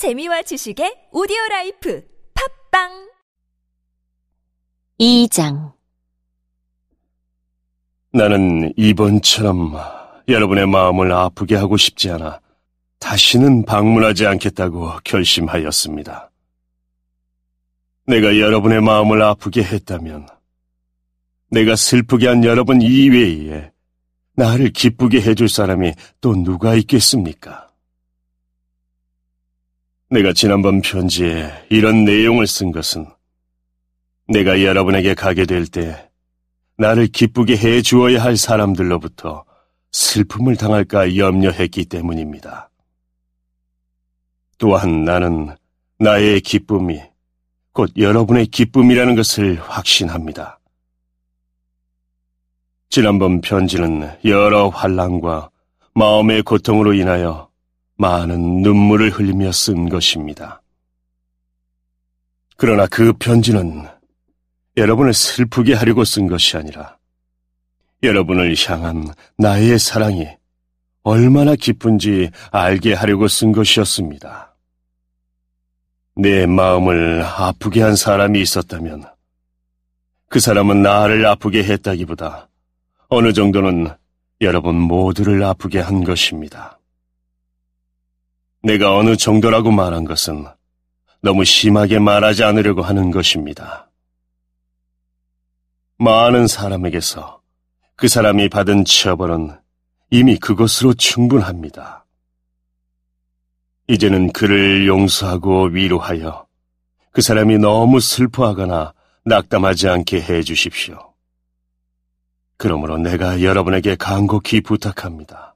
재미와 지식의 오디오 life 팟빵 2장 나는 이번처럼 여러분의 마음을 아프게 하고 싶지 않아 다시는 방문하지 않겠다고 결심하였습니다. 내가 여러분의 마음을 아프게 했다면 내가 슬프게 한 여러분 이외에 나를 기쁘게 해줄 사람이 또 누가 있겠습니까? 내가 지난번 편지에 이런 내용을 쓴 것은 내가 여러분에게 가게 될 때 나를 기쁘게 해 주어야 할 사람들로부터 슬픔을 당할까 염려했기 때문입니다. 또한 나는 나의 기쁨이 곧 여러분의 기쁨이라는 것을 확신합니다. 지난번 편지는 여러 환란과 마음의 고통으로 인하여 많은 눈물을 흘리며 쓴 것입니다. 그러나 그 편지는 여러분을 슬프게 하려고 쓴 것이 아니라 여러분을 향한 나의 사랑이 얼마나 깊은지 알게 하려고 쓴 것이었습니다. 내 마음을 아프게 한 사람이 있었다면 그 사람은 나를 아프게 했다기보다 어느 정도는 여러분 모두를 아프게 한 것입니다. 내가 어느 정도라고 말한 것은 너무 심하게 말하지 않으려고 하는 것입니다. 많은 사람에게서 그 사람이 받은 처벌은 이미 그것으로 충분합니다. 이제는 그를 용서하고 위로하여 그 사람이 너무 슬퍼하거나 낙담하지 않게 해 주십시오. 그러므로 내가 여러분에게 간곡히 부탁합니다.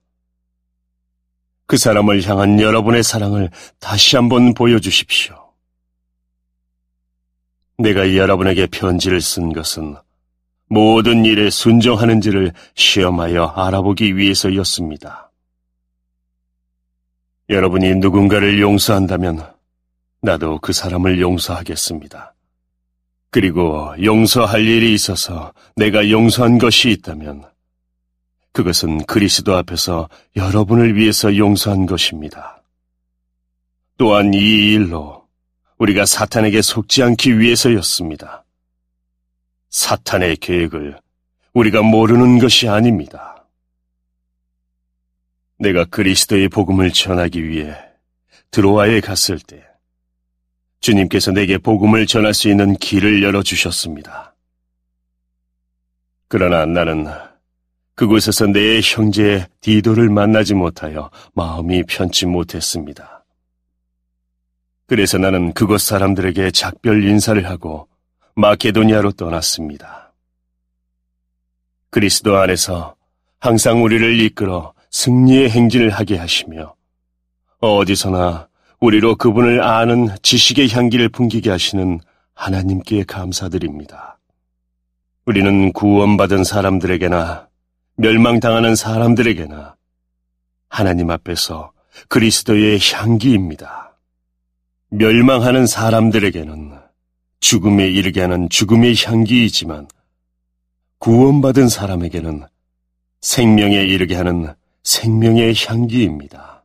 그 사람을 향한 여러분의 사랑을 다시 한번 보여주십시오. 내가 여러분에게 편지를 쓴 것은 모든 일에 순종하는지를 시험하여 알아보기 위해서였습니다. 여러분이 누군가를 용서한다면 나도 그 사람을 용서하겠습니다. 그리고 용서할 일이 있어서 내가 용서한 것이 있다면 그것은 그리스도 앞에서 여러분을 위해서 용서한 것입니다. 또한 이 일로 우리가 사탄에게 속지 않기 위해서였습니다. 사탄의 계획을 우리가 모르는 것이 아닙니다. 내가 그리스도의 복음을 전하기 위해 드로아에 갔을 때 주님께서 내게 복음을 전할 수 있는 길을 열어주셨습니다. 그러나 나는 그곳에서 내 형제 디도를 만나지 못하여 마음이 편치 못했습니다. 그래서 나는 그곳 사람들에게 작별 인사를 하고 마케도니아로 떠났습니다. 그리스도 안에서 항상 우리를 이끌어 승리의 행진을 하게 하시며 어디서나 우리로 그분을 아는 지식의 향기를 풍기게 하시는 하나님께 감사드립니다. 우리는 구원받은 사람들에게나 멸망당하는 사람들에게나 하나님 앞에서 그리스도의 향기입니다. 멸망하는 사람들에게는 죽음에 이르게 하는 죽음의 향기이지만 구원받은 사람에게는 생명에 이르게 하는 생명의 향기입니다.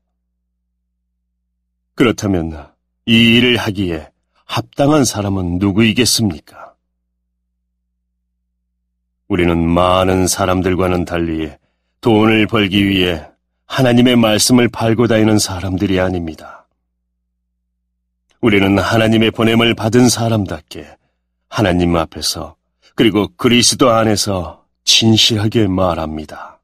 그렇다면 이 일을 하기에 합당한 사람은 누구이겠습니까? 우리는 많은 사람들과는 달리 돈을 벌기 위해 하나님의 말씀을 팔고 다니는 사람들이 아닙니다. 우리는 하나님의 보냄을 받은 사람답게 하나님 앞에서 그리고 그리스도 안에서 진실하게 말합니다.